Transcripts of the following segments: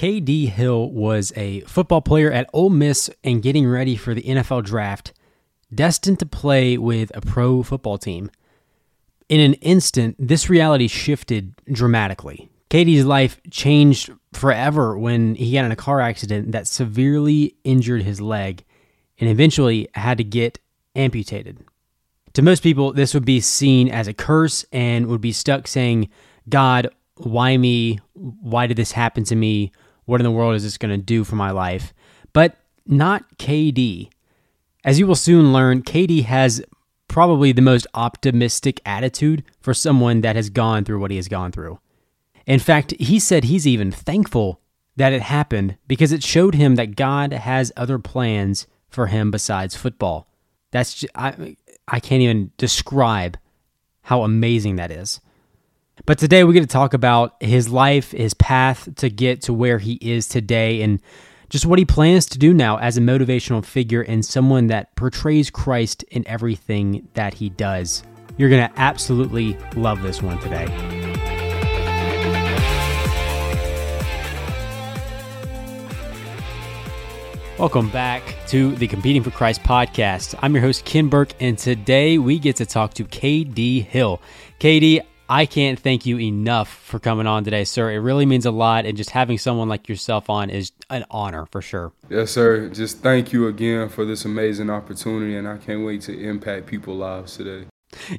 KD Hill was a football player at Ole Miss and getting ready for the NFL draft, destined to play with a pro football team. In an instant, this reality shifted dramatically. KD's life changed forever when he got in a car accident that severely injured his leg and eventually had to get amputated. To most people, this would be seen as a curse and would be stuck saying, God, why me? Why did this happen to me? What in the world is this going to do for my life? But not KD. As you will soon learn, KD has probably the most optimistic attitude for someone that has gone through what he has gone through. In fact, he said he's even thankful that it happened because it showed him that God has other plans for him besides football. That's just, I I can't even describe how amazing that is. But today we get to talk about his life, his path to get to where he is today, and just what he plans to do now as a motivational figure and someone that portrays Christ in everything that he does. You're going to absolutely love this one today. Welcome back to the Competing for Christ podcast. I'm your host, Ken Burke, and today we get to talk to KD Hill. KD, I can't thank you enough for coming on today, sir. It really means a lot, and just having someone like yourself on is an honor for sure. Yes, sir. Just thank you again for this amazing opportunity, and I can't wait to impact people's lives today.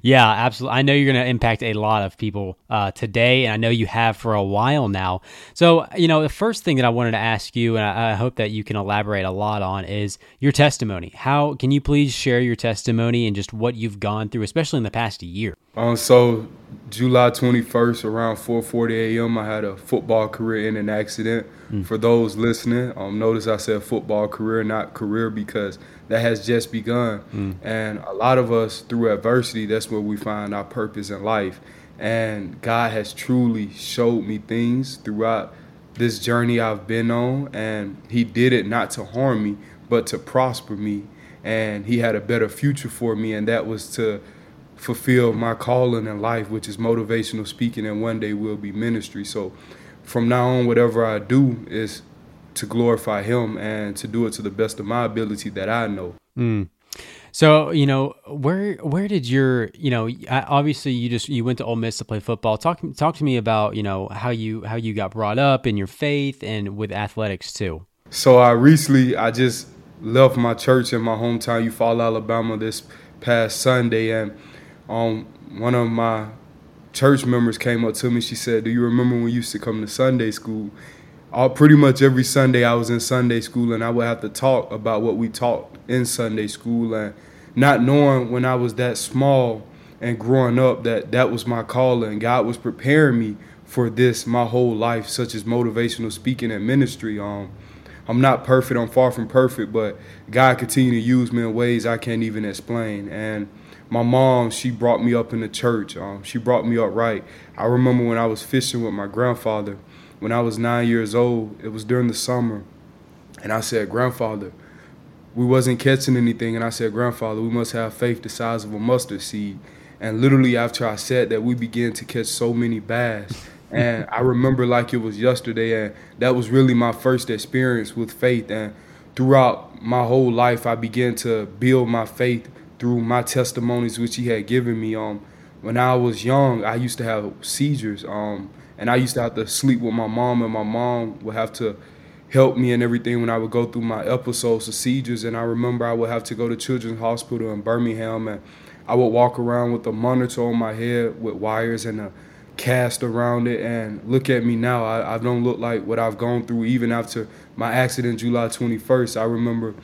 Yeah, absolutely. I know you're going to impact a lot of people uh, today, and I know you have for a while now. So, you know, the first thing that I wanted to ask you, and I, I hope that you can elaborate a lot on, is your testimony. How can you please share your testimony and just what you've gone through, especially in the past year? Um, so July 21st, around 4:40 a.m., I had a football career in an accident. Mm. For those listening, um, notice I said football career, not career, because that has just begun. Mm. And a lot of us, through adversity, that's where we find our purpose in life. And God has truly showed me things throughout this journey I've been on, and He did it not to harm me, but to prosper me. And He had a better future for me, and that was to fulfill my calling in life, which is motivational speaking, and one day will be ministry. So from now on, whatever I do is to glorify Him and to do it to the best of my ability that I know. Mm. So you know where where did your you know obviously you just you went to Ole Miss to play football. Talk talk to me about you know how you how you got brought up in your faith and with athletics too. So I recently I just left my church in my hometown, Eufaula, Alabama, this past Sunday, and um, one of my church members came up to me. She said, "Do you remember when you used to come to Sunday school?" All pretty much every Sunday I was in Sunday school, and I would have to talk about what we taught in Sunday school, and not knowing when I was that small and growing up that that was my calling. God was preparing me for this my whole life, such as motivational speaking and ministry. Um, I'm not perfect. I'm far from perfect, but God continued to use me in ways I can't even explain, and my mom, she brought me up in the church. Um, she brought me up right. I remember when I was fishing with my grandfather when I was nine years old. It was during the summer, and I said, "Grandfather, we wasn't catching anything." And I said, "Grandfather, we must have faith the size of a mustard seed." And literally after I said that, we began to catch so many bass. and I remember like it was yesterday, and that was really my first experience with faith. And throughout my whole life, I began to build my faith through my testimonies which he had given me. Um, when I was young, I used to have seizures. Um, and I used to have to sleep with my mom, and my mom would have to help me and everything when I would go through my episodes of seizures. And I remember I would have to go to Children's Hospital in Birmingham, and I would walk around with a monitor on my head with wires and a cast around it. And look at me now, I, I don't look like what I've gone through even after my accident July 21st. I remember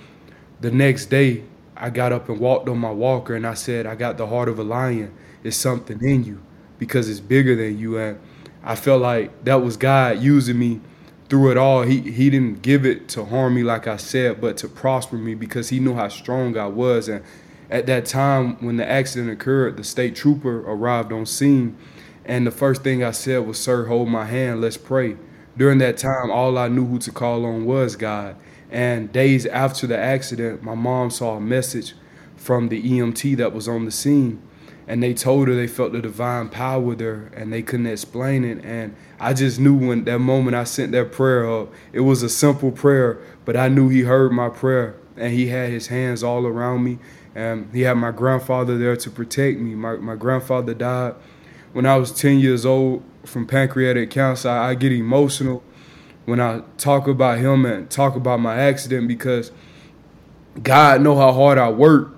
the next day I got up and walked on my walker and I said, I got the heart of a lion. It's something in you because it's bigger than you. And I felt like that was God using me through it all. He he didn't give it to harm me like I said, but to prosper me because he knew how strong I was. And at that time when the accident occurred, the state trooper arrived on scene. And the first thing I said was, Sir, hold my hand, let's pray. During that time, all I knew who to call on was God. And days after the accident, my mom saw a message from the EMT that was on the scene. and they told her they felt the divine power there and they couldn't explain it and i just knew when that moment i sent that prayer up it was a simple prayer but i knew he heard my prayer and he had his hands all around me and he had my grandfather there to protect me my, my grandfather died when i was 10 years old from pancreatic cancer I, I get emotional when i talk about him and talk about my accident because god know how hard i worked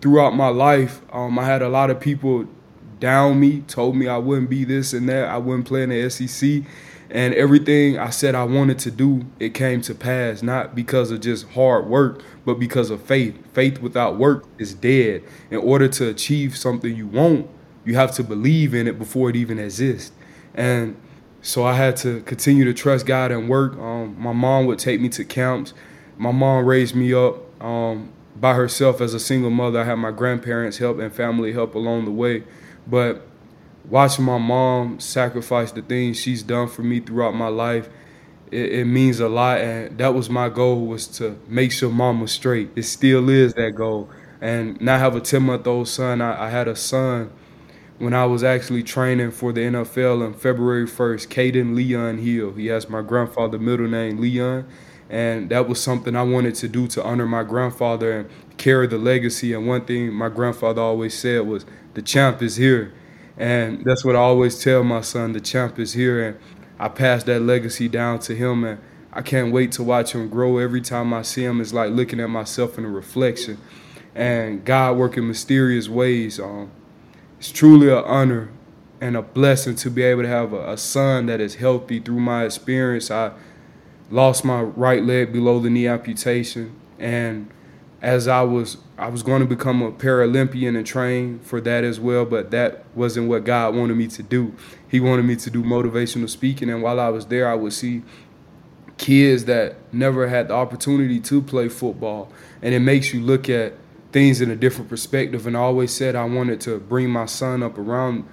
throughout my life, um, I had a lot of people down me, told me I wouldn't be this and that, I wouldn't play in the SEC. And everything I said I wanted to do, it came to pass, not because of just hard work, but because of faith. Faith without work is dead. In order to achieve something you want, you have to believe in it before it even exists. And so I had to continue to trust God and work. Um, my mom would take me to camps. My mom raised me up. Um, by herself as a single mother. I had my grandparents help and family help along the way. But watching my mom sacrifice the things she's done for me throughout my life, it, it, means a lot. And that was my goal was to make sure mom was straight. It still is that goal. And now I have a 10 month old son. I, I had a son when I was actually training for the NFL on February 1st, Caden Leon Hill. He has my grandfather's middle name, Leon and that was something I wanted to do to honor my grandfather and carry the legacy. And one thing my grandfather always said was, "The champ is here," and that's what I always tell my son: "The champ is here." And I pass that legacy down to him, and I can't wait to watch him grow. Every time I see him, it's like looking at myself in a reflection, and God working mysterious ways. Um, it's truly an honor and a blessing to be able to have a, a son that is healthy through my experience. I lost my right leg below the knee amputation and as I was I was going to become a Paralympian and train for that as well, but that wasn't what God wanted me to do. He wanted me to do motivational speaking and while I was there I would see kids that never had the opportunity to play football and it makes you look at things in a different perspective and I always said I wanted to bring my son up around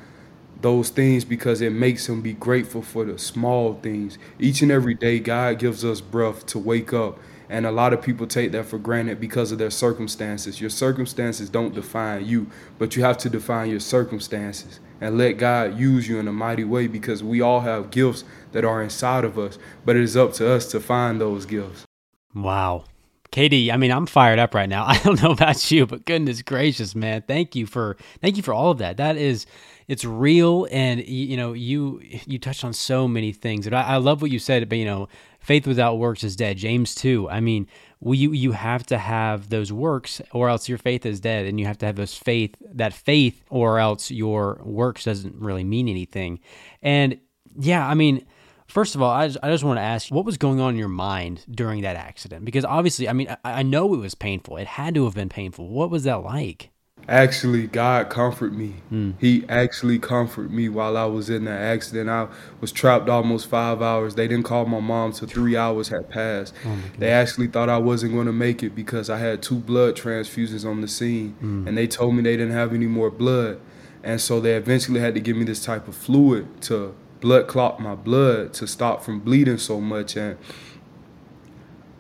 those things because it makes him be grateful for the small things. Each and every day, God gives us breath to wake up. And a lot of people take that for granted because of their circumstances. Your circumstances don't define you, but you have to define your circumstances and let God use you in a mighty way because we all have gifts that are inside of us, but it is up to us to find those gifts. Wow. KD, I mean, I'm fired up right now. I don't know about you, but goodness gracious, man. Thank you for thank you for all of that. That is it's real and you know you you touched on so many things and I, I love what you said but you know faith without works is dead james 2 i mean we, you you have to have those works or else your faith is dead and you have to have those faith that faith or else your works doesn't really mean anything and yeah i mean First of all, I just, I just want to ask what was going on in your mind during that accident? Because obviously, I mean, I, I know it was painful. It had to have been painful. What was that like? actually God comfort me. Mm. He actually comforted me while I was in that accident. I was trapped almost five hours. They didn't call my mom till three hours had passed. Oh they actually thought I wasn't going to make it because I had two blood transfusions on the scene, mm. and they told me they didn't have any more blood, and so they eventually had to give me this type of fluid to blood clot my blood to stop from bleeding so much and.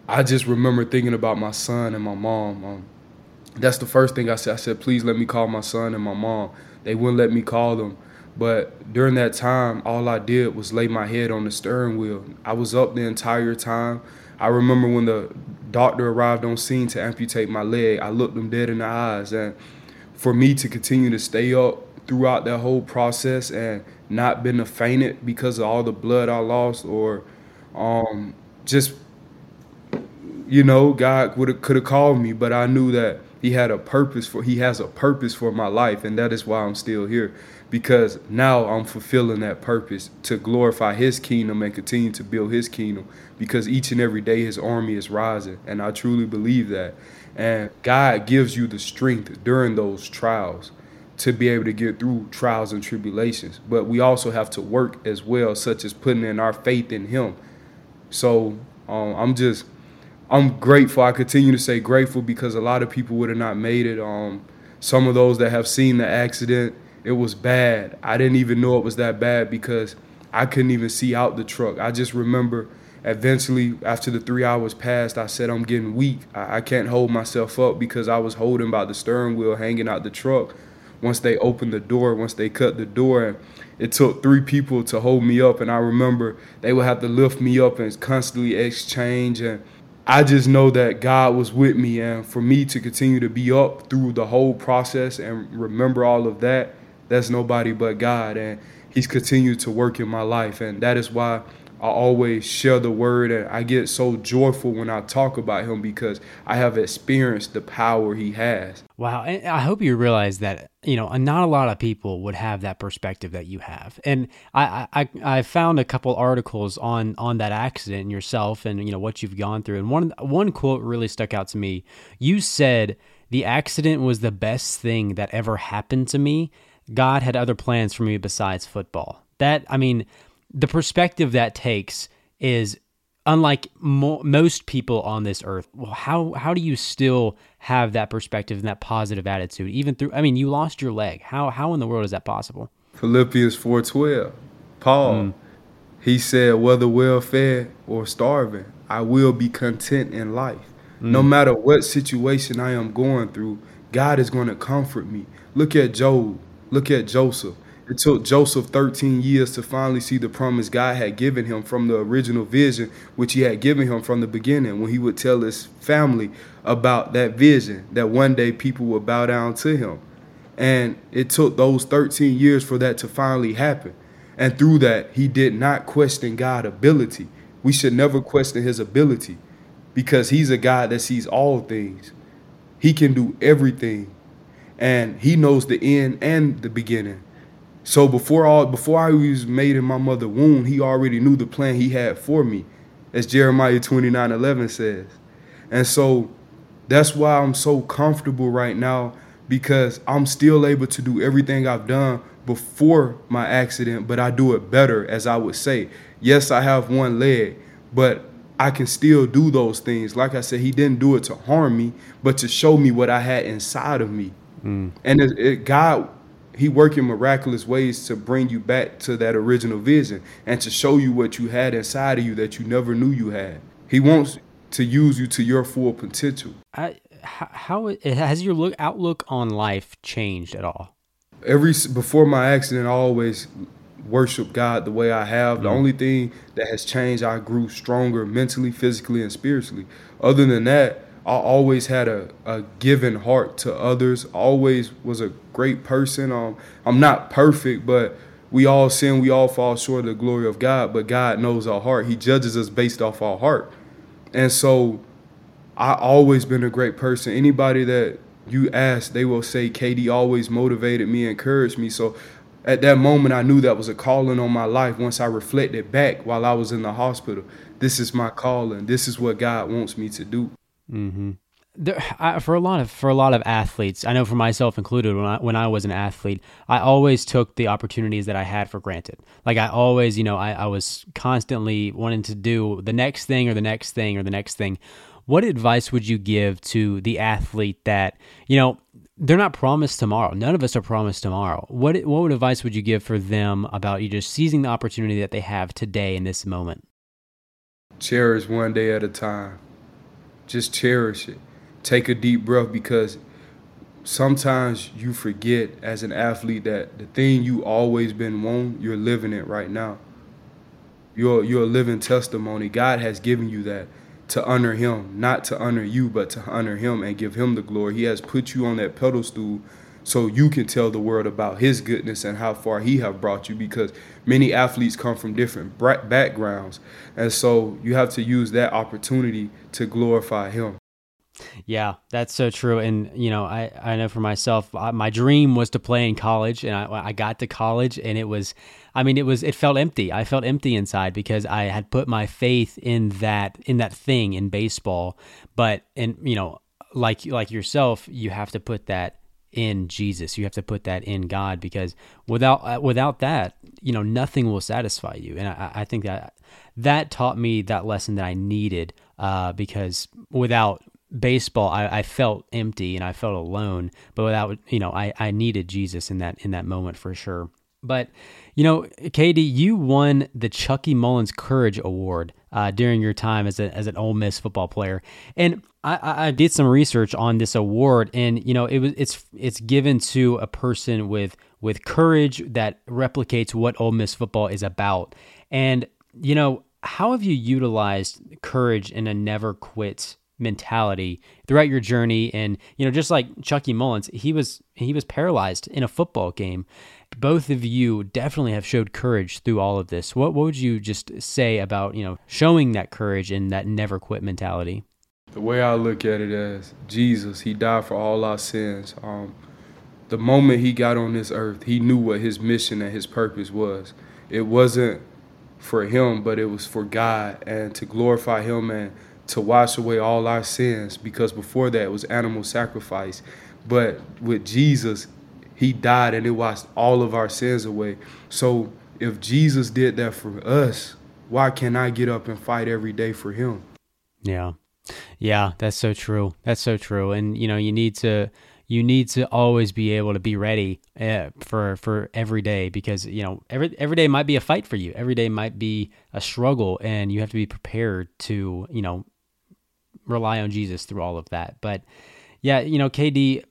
I just remember thinking about my son and my mom. Um, that's the first thing I said. I said, please let me call my son and my mom. They wouldn't let me call them. But during that time, all I did was lay my head on the steering wheel. I was up the entire time. I remember when the doctor arrived on scene to amputate my leg, I looked them dead in the eyes. And for me to continue to stay up throughout that whole process and not been fainted because of all the blood I lost or um, just, you know, God would have could have called me, but I knew that he had a purpose for he has a purpose for my life and that is why I'm still here because now I'm fulfilling that purpose to glorify his kingdom and continue to build his kingdom because each and every day his army is rising and I truly believe that. And God gives you the strength during those trials to be able to get through trials and tribulations but we also have to work as well such as putting in our faith in him so um, I'm just I'm grateful. I continue to say grateful because a lot of people would have not made it. Um, some of those that have seen the accident, it was bad. I didn't even know it was that bad because I couldn't even see out the truck. I just remember eventually, after the three hours passed, I said, I'm getting weak. I, I can't hold myself up because I was holding by the steering wheel, hanging out the truck. Once they opened the door, once they cut the door, it took three people to hold me up. And I remember they would have to lift me up and constantly exchange. And I just know that God was with me. And for me to continue to be up through the whole process and remember all of that, that's nobody but God. And He's continued to work in my life. And that is why I always share the word and I get so joyful when I talk about him because I have experienced the power he has. Wow. And I hope you realize that, you know, not a lot of people would have that perspective that you have. And I, I, I found a couple articles on, on that accident and yourself and, you know, what you've gone through. And one, one quote really stuck out to me. You said, the accident was the best thing that ever happened to me. God had other plans for me besides football. That, I mean, the perspective that takes is unlike mo- most people on this earth. Well, how how do you still have that perspective and that positive attitude even through? I mean, you lost your leg. How how in the world is that possible? Philippians four twelve, Paul, mm. he said, "Whether well fed or starving, I will be content in life. Mm. No matter what situation I am going through, God is going to comfort me." Look at Job. Look at Joseph. It took Joseph 13 years to finally see the promise God had given him from the original vision, which he had given him from the beginning, when he would tell his family about that vision, that one day people would bow down to him. And it took those 13 years for that to finally happen. And through that, he did not question God's ability. We should never question his ability because he's a God that sees all things. He can do everything. And he knows the end and the beginning. So before all before I was made in my mother womb, he already knew the plan he had for me, as Jeremiah 29 11 says. And so that's why I'm so comfortable right now because I'm still able to do everything I've done before my accident, but I do it better, as I would say. Yes, I have one leg, but I can still do those things. Like I said, he didn't do it to harm me, but to show me what I had inside of me. Mm. And it, it, God he working miraculous ways to bring you back to that original vision and to show you what you had inside of you that you never knew you had. He wants to use you to your full potential. I, how has your look outlook on life changed at all? Every before my accident, I always worship God the way I have. The mm. only thing that has changed, I grew stronger mentally, physically, and spiritually. Other than that, I always had a, a given heart to others. Always was a great person. Um, I'm not perfect, but we all sin. We all fall short of the glory of God. But God knows our heart. He judges us based off our heart. And so, I always been a great person. Anybody that you ask, they will say, "KD always motivated me, encouraged me." So, at that moment, I knew that was a calling on my life. Once I reflected back while I was in the hospital, this is my calling. This is what God wants me to do. Mm-hmm. There, I, for a lot of for a lot of athletes, I know for myself included, when I when I was an athlete, I always took the opportunities that I had for granted. Like I always, you know, I, I was constantly wanting to do the next thing or the next thing or the next thing. What advice would you give to the athlete that you know they're not promised tomorrow. None of us are promised tomorrow. What what advice would you give for them about you just seizing the opportunity that they have today in this moment? Cherish one day at a time just cherish it. Take a deep breath because sometimes you forget as an athlete that the thing you always been wanting, you're living it right now. You're you're a living testimony. God has given you that to honor him, not to honor you, but to honor him and give him the glory. He has put you on that pedestal so you can tell the world about his goodness and how far he have brought you because many athletes come from different backgrounds. And so you have to use that opportunity to glorify him. Yeah that's so true. And you know i, I know for myself my dream was to play in college and I, I got to college and it was i mean it was it felt empty. I felt empty inside because i had put my faith in that in that thing in baseball. But and you know like like yourself you have to put that in Jesus. You have to put that in God because without uh, without that, you know, nothing will satisfy you. And I, I think that that taught me that lesson that I needed uh, because without baseball, I, I, felt empty and I felt alone. But without, you know, I, I needed Jesus in that in that moment for sure. But you know, KD, you won the Chucky Mullins Courage Award uh, during your time as, a, as an Ole Miss football player. And I, I did some research on this award, and you know it was it's it's given to a person with with courage that replicates what Ole Miss football is about. And you know how have you utilized courage in a never quit mentality throughout your journey. And you know just like Chucky Mullins he was he was paralyzed in a football game. Both of you definitely have showed courage through all of this. What what would you just say about you know showing that courage and that never quit mentality? The way I look at it as Jesus he died for all our sins. Um the moment he got on this earth he knew what his mission and his purpose was. It wasn't for him but it was for God and to glorify him and to wash away all our sins because before that was animal sacrifice. But with Jesus, he died and it washed all of our sins away. So if Jesus did that for us, why can't I get up and fight every day for him? Yeah. Yeah, that's so true. That's so true. And you know, you need to you need to always be able to be ready uh, for for every day because you know every every day might be a fight for you. Every day might be a struggle, and you have to be prepared to you know rely on Jesus through all of that. But yeah, you know, KD,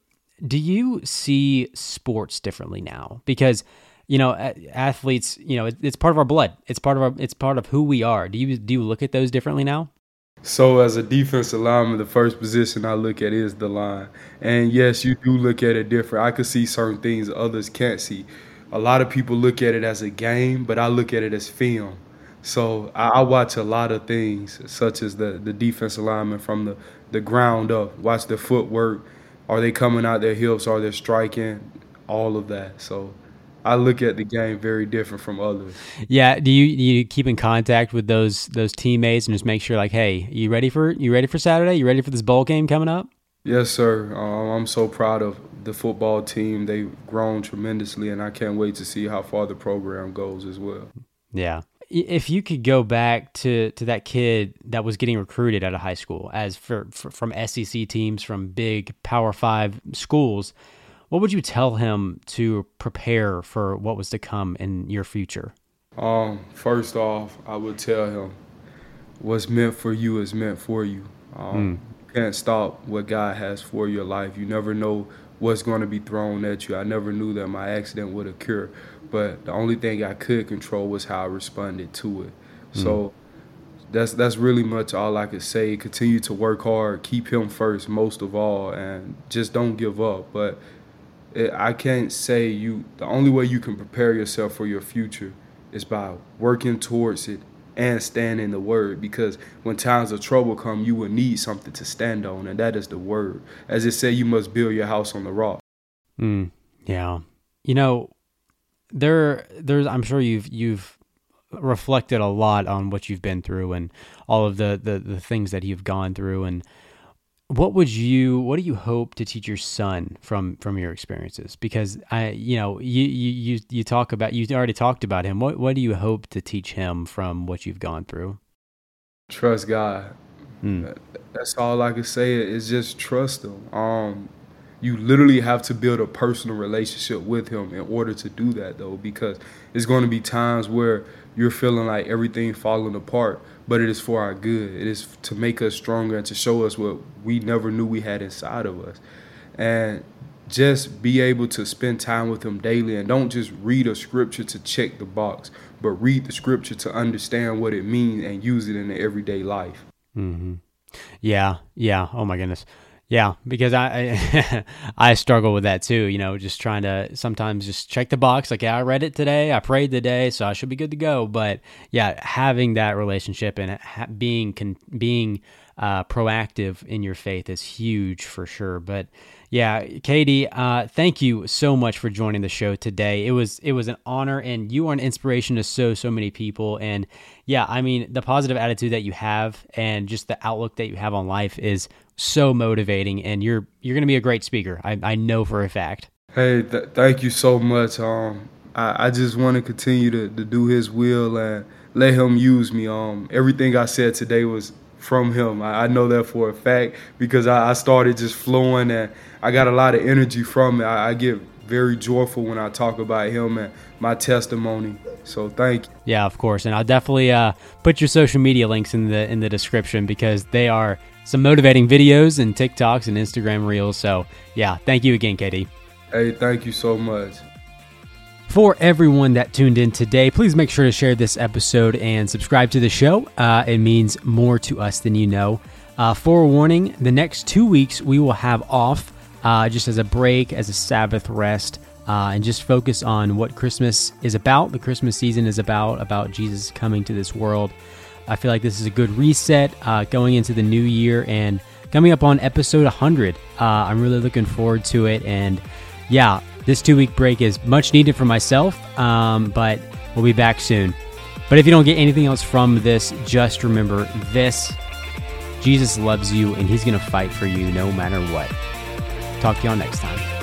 do you see sports differently now? Because you know, athletes, you know, it's part of our blood. It's part of our, it's part of who we are. Do you do you look at those differently now? So as a defensive lineman, the first position I look at is the line. And yes, you do look at it different. I could see certain things others can't see. A lot of people look at it as a game, but I look at it as film. So I, I, watch a lot of things, such as the the defense alignment from the the ground up. Watch the footwork. Are they coming out their hips? Are they striking? All of that. So I look at the game very different from others. Yeah. Do you do you keep in contact with those those teammates and just make sure like, hey, you ready for you ready for Saturday? You ready for this bowl game coming up? Yes, sir. Um, I'm so proud of the football team. They've grown tremendously, and I can't wait to see how far the program goes as well. Yeah, if you could go back to to that kid that was getting recruited out of high school as for, for, from SEC teams from big Power 5 schools, what would you tell him to prepare for what was to come in your future? Um, first off, I would tell him what's meant for you is meant for you. Um, mm. You can't stop what God has for your life. You never know what's going to be thrown at you. I never knew that my accident would occur, but the only thing I could control was how I responded to it. Mm. So that's that's really much all I could say. Continue to work hard, keep him first most of all, and just don't give up. But it, I can't say you. The only way you can prepare yourself for your future is by working towards it and standing the word because when times of trouble come you will need something to stand on and that is the word as it said you must build your house on the rock mm, yeah you know there there's i'm sure you've you've reflected a lot on what you've been through and all of the the, the things that you've gone through. And what would you what do you hope to teach your son from from your experiences? Because i you know you you you talk about you already talked about him. What what do you hope to teach him from what you've gone through? Trust god. Hmm. that's all i can say. Is just trust him. Um you literally have to build a personal relationship with him in order to do that though because it's going to be times where you're feeling like everything falling apart but it is for our good. It is to make us stronger and to show us what we never knew we had inside of us. And just be able to spend time with him daily and don't just read a scripture to check the box, but read the scripture to understand what it means and use it in the everyday life. Mm-hmm. Yeah, yeah. Oh my goodness. Yeah, because I, I, I struggle with that too. You know, just trying to sometimes just check the box. Like, yeah, I read it today, I prayed today, so I should be good to go. But yeah, having that relationship and ha- being con- being uh, proactive in your faith is huge for sure. But yeah, KD, uh, thank you so much for joining the show today. It was it was an honor, and you are an inspiration to so so many people. And yeah, I mean, the positive attitude that you have, and just the outlook that you have on life is so motivating, and you're you're going to be a great speaker. I, I know for a fact. Hey, th- thank you so much. Um, I, I just want to continue to, to do His will and let Him use me. Um, everything I said today was from Him. I, I know that for a fact because I, I, started just flowing and I got a lot of energy from it. I, I get very joyful when I talk about him and my testimony. So thank you. Yeah, of course, and I'll definitely uh, put your social media links in the in the description because they are some motivating videos and TikToks and Instagram reels. So yeah, thank you again, KD. Hey, thank you so much. For everyone that tuned in today, please make sure to share this episode and subscribe to the show. Uh, it means more to us than you know. Uh, forewarning: the next two weeks we will have off uh, just as a break, as a Sabbath rest, uh, and just focus on what Christmas is about. The Christmas season is about, about Jesus coming to this world. I feel like this is a good reset uh, going into the new year and coming up on episode 100. Uh, I'm really looking forward to it. And yeah, this two week break is much needed for myself, um, but we'll be back soon. But if you don't get anything else from this, just remember this Jesus loves you and he's going to fight for you no matter what. Talk to y'all next time.